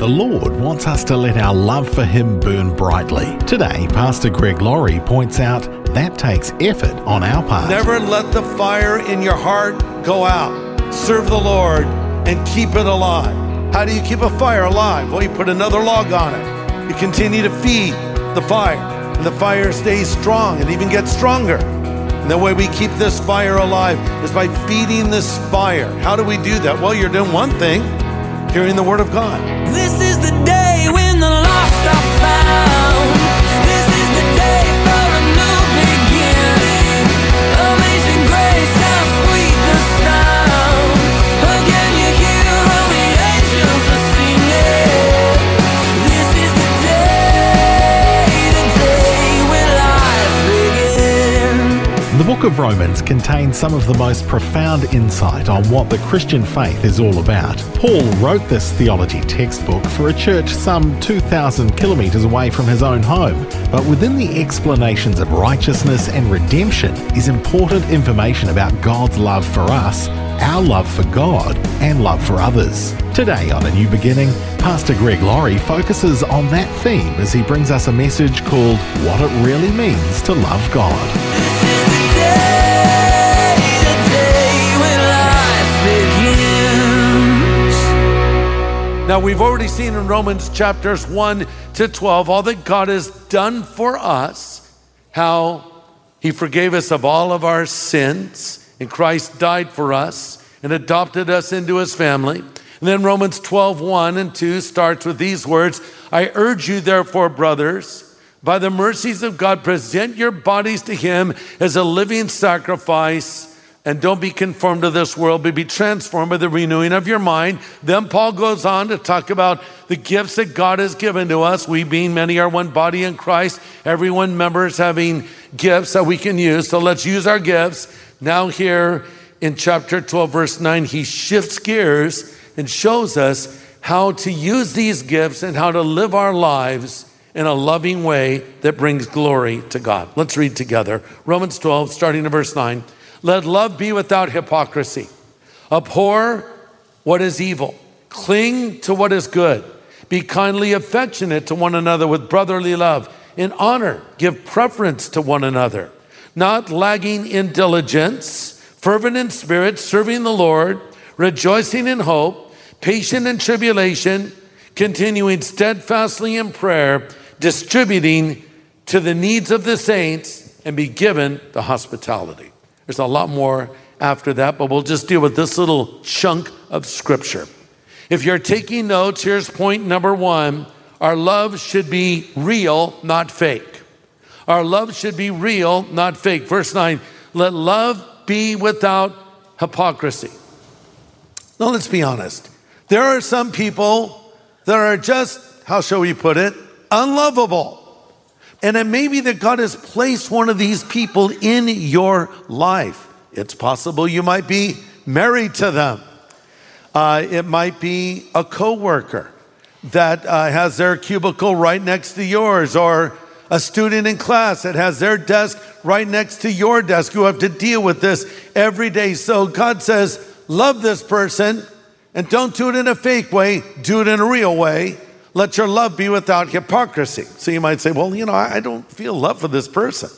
The Lord wants us to let our love for Him burn brightly. Today, Pastor Greg Laurie points out that takes effort on our part. Never let the fire in your heart go out. Serve the Lord and keep it alive. How do you keep a fire alive? Well, you put another log on it. You continue to feed the fire, and the fire stays strong and even gets stronger. And the way we keep this fire alive is by feeding this fire. How do we do that? Well, you're doing one thing hearing the Word of God. This is the book of Romans contains some of the most profound insight on what the Christian faith is all about. Paul wrote this theology textbook for a church some 2,000 kilometres away from his own home. But within the explanations of righteousness and redemption is important information about God's love for us, our love for God, and love for others. Today on A New Beginning, Pastor Greg Laurie focuses on that theme as he brings us a message called What It Really Means to Love God. Now, we've already seen in Romans chapters 1 to 12 all that God has done for us, how He forgave us of all of our sins, and Christ died for us and adopted us into His family. And then Romans 12, 1 and 2 starts with these words I urge you, therefore, brothers, by the mercies of God, present your bodies to Him as a living sacrifice and don't be conformed to this world, but be transformed by the renewing of your mind. Then Paul goes on to talk about the gifts that God has given to us. We, being many, are one body in Christ, everyone members having gifts that we can use. So let's use our gifts. Now, here in chapter 12, verse 9, he shifts gears and shows us how to use these gifts and how to live our lives in a loving way that brings glory to God. Let's read together. Romans 12, starting in verse 9. Let love be without hypocrisy. Abhor what is evil. Cling to what is good. Be kindly affectionate to one another with brotherly love. In honor, give preference to one another. Not lagging in diligence, fervent in spirit, serving the Lord, rejoicing in hope, patient in tribulation, continuing steadfastly in prayer, distributing to the needs of the saints, and be given the hospitality. There's a lot more after that, but we'll just deal with this little chunk of scripture. If you're taking notes, here's point number one our love should be real, not fake. Our love should be real, not fake. Verse 9 let love be without hypocrisy. Now, let's be honest. There are some people that are just, how shall we put it, unlovable. And it may be that God has placed one of these people in your life. It's possible you might be married to them. Uh, it might be a coworker that uh, has their cubicle right next to yours, or a student in class that has their desk right next to your desk. You have to deal with this every day. So God says, love this person and don't do it in a fake way, do it in a real way. Let your love be without hypocrisy. So you might say, well, you know, I don't feel love for this person.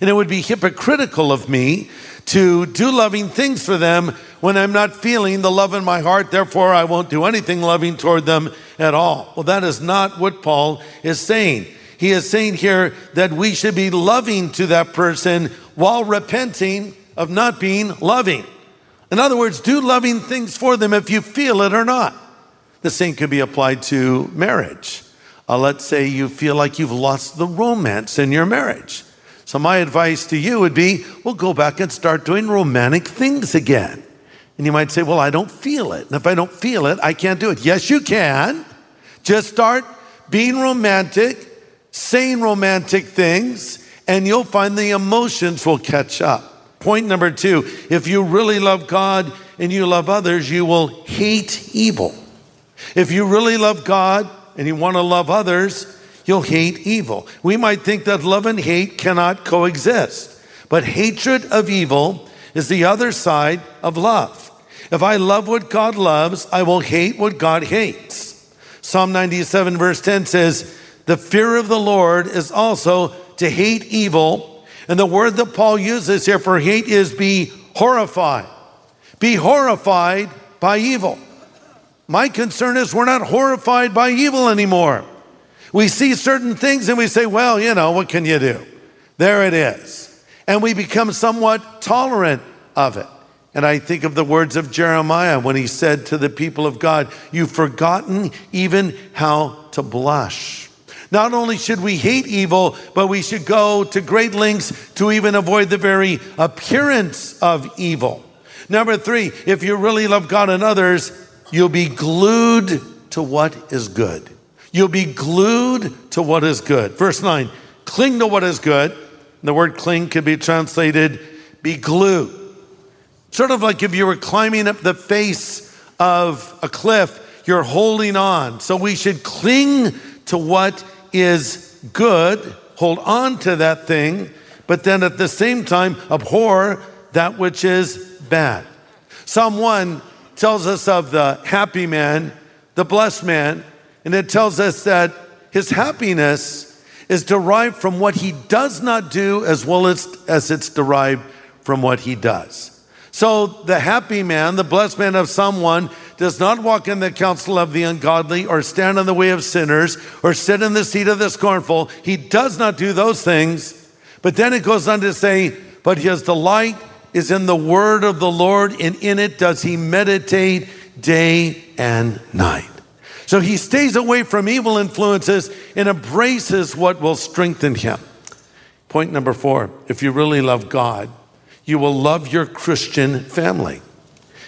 And it would be hypocritical of me to do loving things for them when I'm not feeling the love in my heart. Therefore, I won't do anything loving toward them at all. Well, that is not what Paul is saying. He is saying here that we should be loving to that person while repenting of not being loving. In other words, do loving things for them if you feel it or not. The same could be applied to marriage. Uh, let's say you feel like you've lost the romance in your marriage. So, my advice to you would be well, go back and start doing romantic things again. And you might say, well, I don't feel it. And if I don't feel it, I can't do it. Yes, you can. Just start being romantic, saying romantic things, and you'll find the emotions will catch up. Point number two if you really love God and you love others, you will hate evil. If you really love God and you want to love others, you'll hate evil. We might think that love and hate cannot coexist, but hatred of evil is the other side of love. If I love what God loves, I will hate what God hates. Psalm 97, verse 10 says, The fear of the Lord is also to hate evil. And the word that Paul uses here for hate is be horrified. Be horrified by evil. My concern is we're not horrified by evil anymore. We see certain things and we say, well, you know, what can you do? There it is. And we become somewhat tolerant of it. And I think of the words of Jeremiah when he said to the people of God, You've forgotten even how to blush. Not only should we hate evil, but we should go to great lengths to even avoid the very appearance of evil. Number three, if you really love God and others, you'll be glued to what is good. You'll be glued to what is good. Verse 9, cling to what is good. The word cling could be translated be glued. Sort of like if you were climbing up the face of a cliff, you're holding on. So we should cling to what is good, hold on to that thing, but then at the same time abhor that which is bad. Psalm 1 tells us of the happy man, the blessed man, and it tells us that his happiness is derived from what he does not do as well as, as it's derived from what he does. So the happy man, the blessed man of Psalm 1, does not walk in the counsel of the ungodly or stand in the way of sinners or sit in the seat of the scornful. He does not do those things. But then it goes on to say, but his delight is in the word of the Lord, and in it does he meditate day and night. So he stays away from evil influences and embraces what will strengthen him. Point number four if you really love God, you will love your Christian family.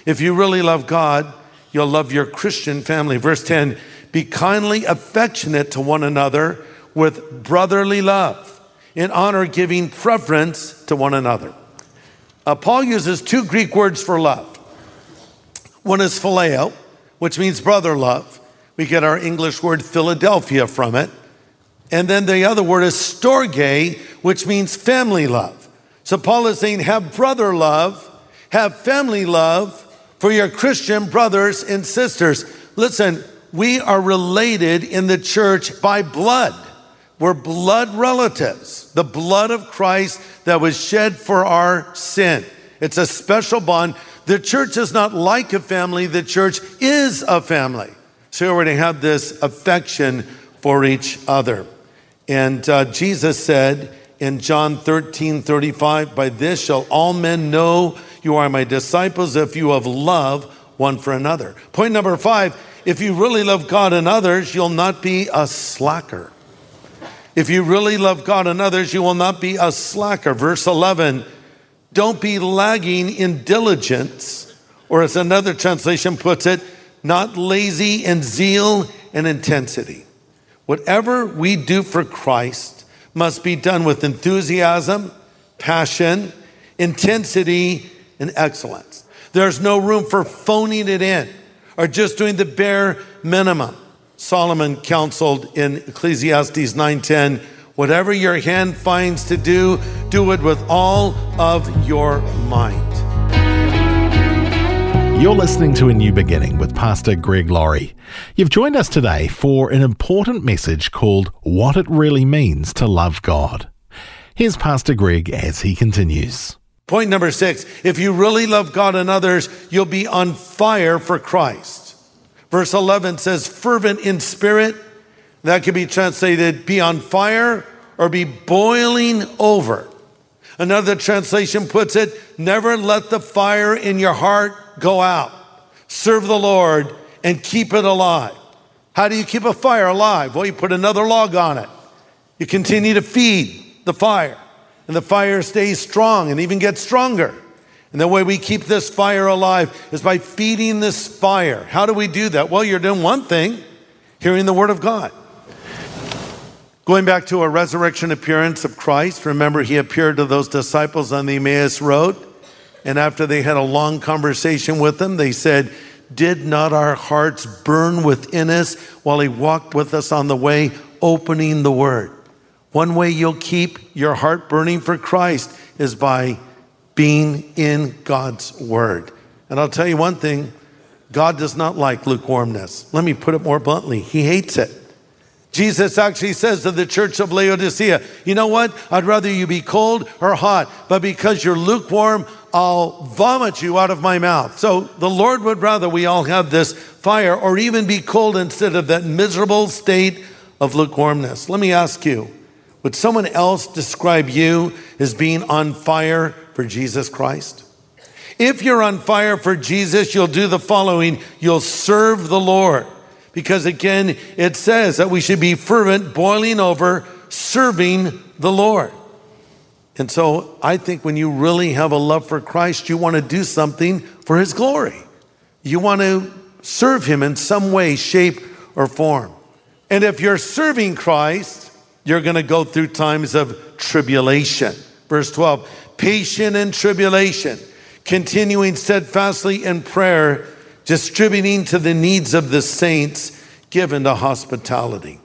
If you really love God, you'll love your Christian family. Verse 10 Be kindly affectionate to one another with brotherly love, in honor giving preference to one another. Uh, Paul uses two Greek words for love. One is phileo, which means brother love. We get our English word Philadelphia from it. And then the other word is storge, which means family love. So Paul is saying, have brother love, have family love for your Christian brothers and sisters. Listen, we are related in the church by blood. We're blood relatives. The blood of Christ that was shed for our sin. It's a special bond. The church is not like a family, the church is a family. So we're to have this affection for each other. And uh, Jesus said, in John 13 35, by this shall all men know you are my disciples if you have love one for another. Point number five, if you really love God and others, you'll not be a slacker. If you really love God and others, you will not be a slacker. Verse 11, don't be lagging in diligence, or as another translation puts it, not lazy in zeal and intensity. Whatever we do for Christ, must be done with enthusiasm, passion, intensity, and excellence. There's no room for phoning it in or just doing the bare minimum. Solomon counseled in Ecclesiastes 9:10, whatever your hand finds to do, do it with all of your might. You're listening to A New Beginning with Pastor Greg Laurie. You've joined us today for an important message called What It Really Means to Love God. Here's Pastor Greg as he continues. Point number six if you really love God and others, you'll be on fire for Christ. Verse 11 says, fervent in spirit. That could be translated, be on fire or be boiling over. Another translation puts it, never let the fire in your heart go out. Serve the Lord and keep it alive. How do you keep a fire alive? Well, you put another log on it. You continue to feed the fire, and the fire stays strong and even gets stronger. And the way we keep this fire alive is by feeding this fire. How do we do that? Well, you're doing one thing Hearing the word of God. Going back to a resurrection appearance of Christ, remember he appeared to those disciples on the Emmaus Road. And after they had a long conversation with him, they said, Did not our hearts burn within us while he walked with us on the way, opening the word? One way you'll keep your heart burning for Christ is by being in God's word. And I'll tell you one thing God does not like lukewarmness. Let me put it more bluntly, He hates it. Jesus actually says to the church of Laodicea, You know what? I'd rather you be cold or hot, but because you're lukewarm, I'll vomit you out of my mouth. So the Lord would rather we all have this fire or even be cold instead of that miserable state of lukewarmness. Let me ask you would someone else describe you as being on fire for Jesus Christ? If you're on fire for Jesus, you'll do the following you'll serve the Lord. Because again, it says that we should be fervent, boiling over, serving the Lord. And so I think when you really have a love for Christ, you want to do something for his glory. You want to serve him in some way, shape, or form. And if you're serving Christ, you're going to go through times of tribulation. Verse 12, patient in tribulation, continuing steadfastly in prayer, distributing to the needs of the saints, given to hospitality.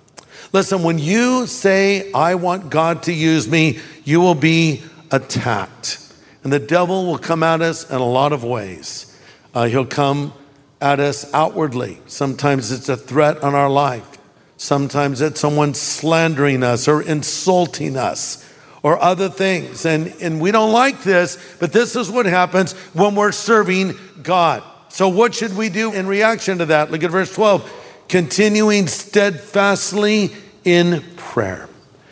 Listen, when you say, I want God to use me, you will be attacked. And the devil will come at us in a lot of ways. Uh, he'll come at us outwardly. Sometimes it's a threat on our life. Sometimes it's someone slandering us or insulting us or other things. And, and we don't like this, but this is what happens when we're serving God. So, what should we do in reaction to that? Look at verse 12. Continuing steadfastly in prayer.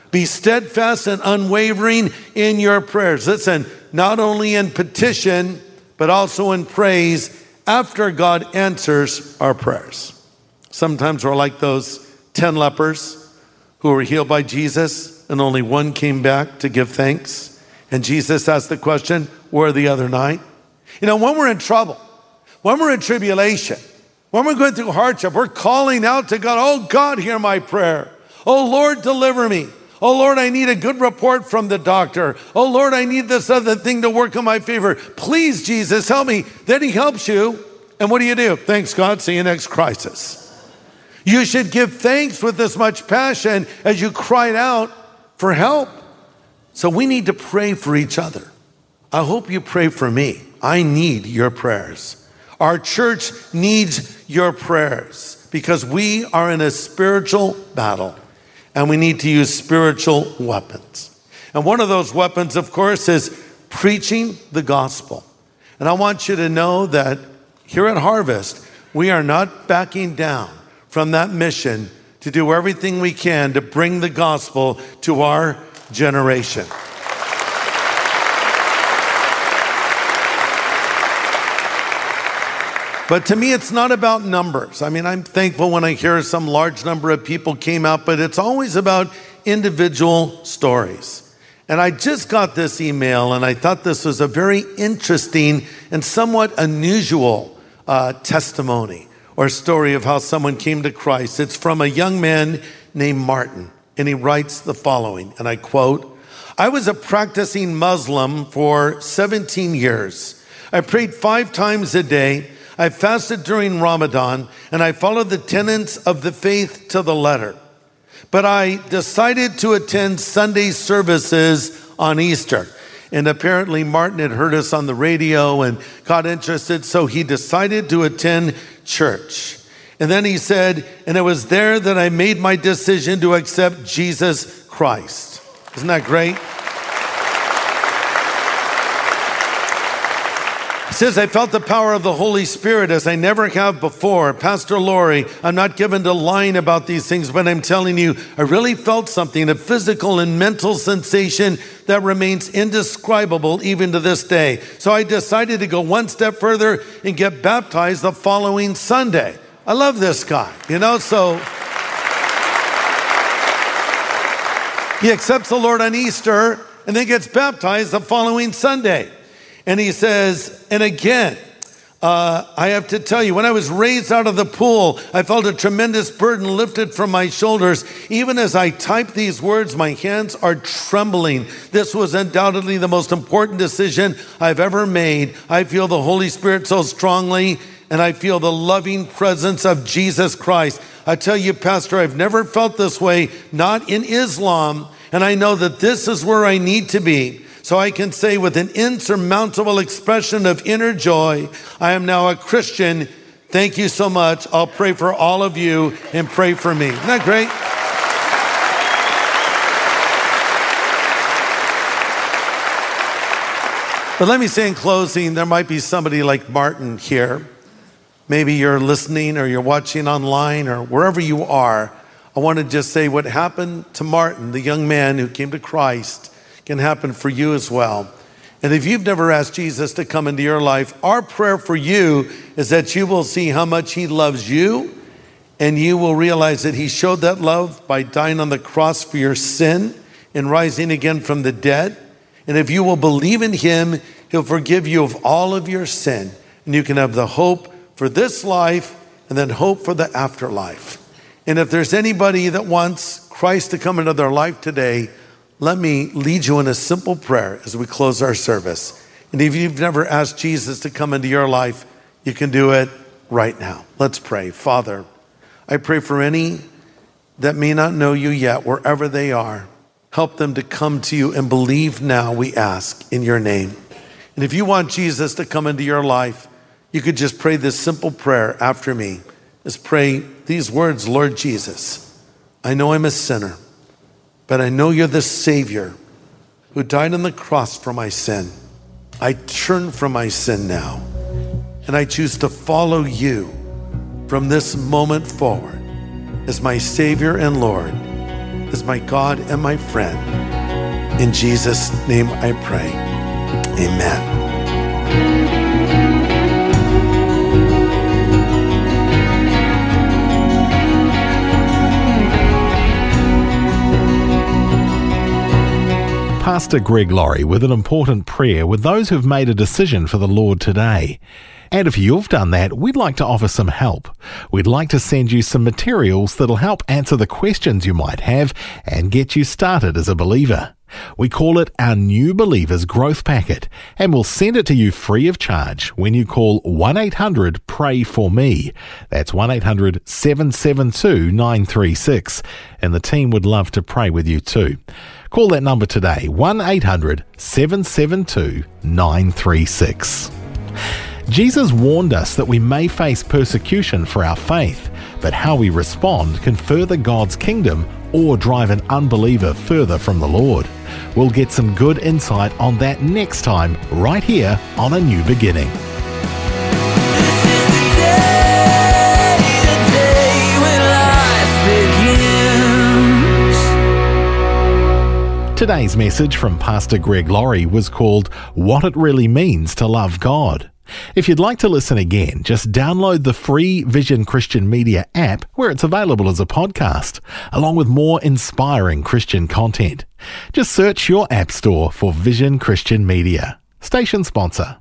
Be steadfast and unwavering in your prayers. Listen, not only in petition, but also in praise after God answers our prayers. Sometimes we're like those 10 lepers who were healed by Jesus, and only one came back to give thanks. And Jesus asked the question, Where are the other nine? You know, when we're in trouble, when we're in tribulation, when we're going through hardship, we're calling out to God, Oh God, hear my prayer. Oh Lord, deliver me. Oh Lord, I need a good report from the doctor. Oh Lord, I need this other thing to work in my favor. Please, Jesus, help me. Then he helps you. And what do you do? Thanks, God. See you next crisis. You should give thanks with as much passion as you cried out for help. So we need to pray for each other. I hope you pray for me. I need your prayers. Our church needs your prayers because we are in a spiritual battle and we need to use spiritual weapons. And one of those weapons, of course, is preaching the gospel. And I want you to know that here at Harvest, we are not backing down from that mission to do everything we can to bring the gospel to our generation. But to me, it's not about numbers. I mean, I'm thankful when I hear some large number of people came out, but it's always about individual stories. And I just got this email, and I thought this was a very interesting and somewhat unusual uh, testimony or story of how someone came to Christ. It's from a young man named Martin, and he writes the following, and I quote I was a practicing Muslim for 17 years. I prayed five times a day. I fasted during Ramadan and I followed the tenets of the faith to the letter. But I decided to attend Sunday services on Easter. And apparently, Martin had heard us on the radio and got interested, so he decided to attend church. And then he said, and it was there that I made my decision to accept Jesus Christ. Isn't that great? Says, I felt the power of the Holy Spirit as I never have before. Pastor Laurie, I'm not given to lying about these things, but I'm telling you, I really felt something, a physical and mental sensation that remains indescribable even to this day. So I decided to go one step further and get baptized the following Sunday. I love this guy, you know, so. He accepts the Lord on Easter and then gets baptized the following Sunday. And he says, and again, Uh, I have to tell you, when I was raised out of the pool, I felt a tremendous burden lifted from my shoulders. Even as I type these words, my hands are trembling. This was undoubtedly the most important decision I've ever made. I feel the Holy Spirit so strongly, and I feel the loving presence of Jesus Christ. I tell you, Pastor, I've never felt this way, not in Islam, and I know that this is where I need to be. So I can say with an insurmountable expression of inner joy, I am now a Christian. Thank you so much. I'll pray for all of you and pray for me. Isn't that great? But let me say in closing, there might be somebody like Martin here. Maybe you're listening or you're watching online or wherever you are. I want to just say what happened to Martin, the young man who came to Christ, can happen for you as well. And if you've never asked Jesus to come into your life, our prayer for you is that you will see how much he loves you and you will realize that he showed that love by dying on the cross for your sin and rising again from the dead. And if you will believe in him, he'll forgive you of all of your sin. And you can have the hope for this life and then hope for the afterlife. And if there's anybody that wants Christ to come into their life today, let me lead you in a simple prayer as we close our service. And if you've never asked Jesus to come into your life, you can do it right now. Let's pray. Father, I pray for any that may not know you yet, wherever they are. Help them to come to you and believe now, we ask, in your name. And if you want Jesus to come into your life, you could just pray this simple prayer after me. Just pray these words Lord Jesus, I know I'm a sinner, but I know you're the Savior who died on the cross for my sin. I turn from my sin now, and I choose to follow you from this moment forward as my Savior and Lord, as my God and my friend. In Jesus' name I pray. Amen. Pastor Greg Laurie with an important prayer with those who've made a decision for the Lord today. And if you've done that, we'd like to offer some help. We'd like to send you some materials that'll help answer the questions you might have and get you started as a believer. We call it our New Believers Growth Packet, and we'll send it to you free of charge when you call 1 800 Pray For Me. That's 1 800 772 936, and the team would love to pray with you too. Call that number today 1 800 772 936. Jesus warned us that we may face persecution for our faith, but how we respond can further God's kingdom or drive an unbeliever further from the Lord. We'll get some good insight on that next time, right here on A New Beginning. Today's message from Pastor Greg Laurie was called What It Really Means to Love God. If you'd like to listen again, just download the free Vision Christian Media app where it's available as a podcast, along with more inspiring Christian content. Just search your app store for Vision Christian Media. Station sponsor.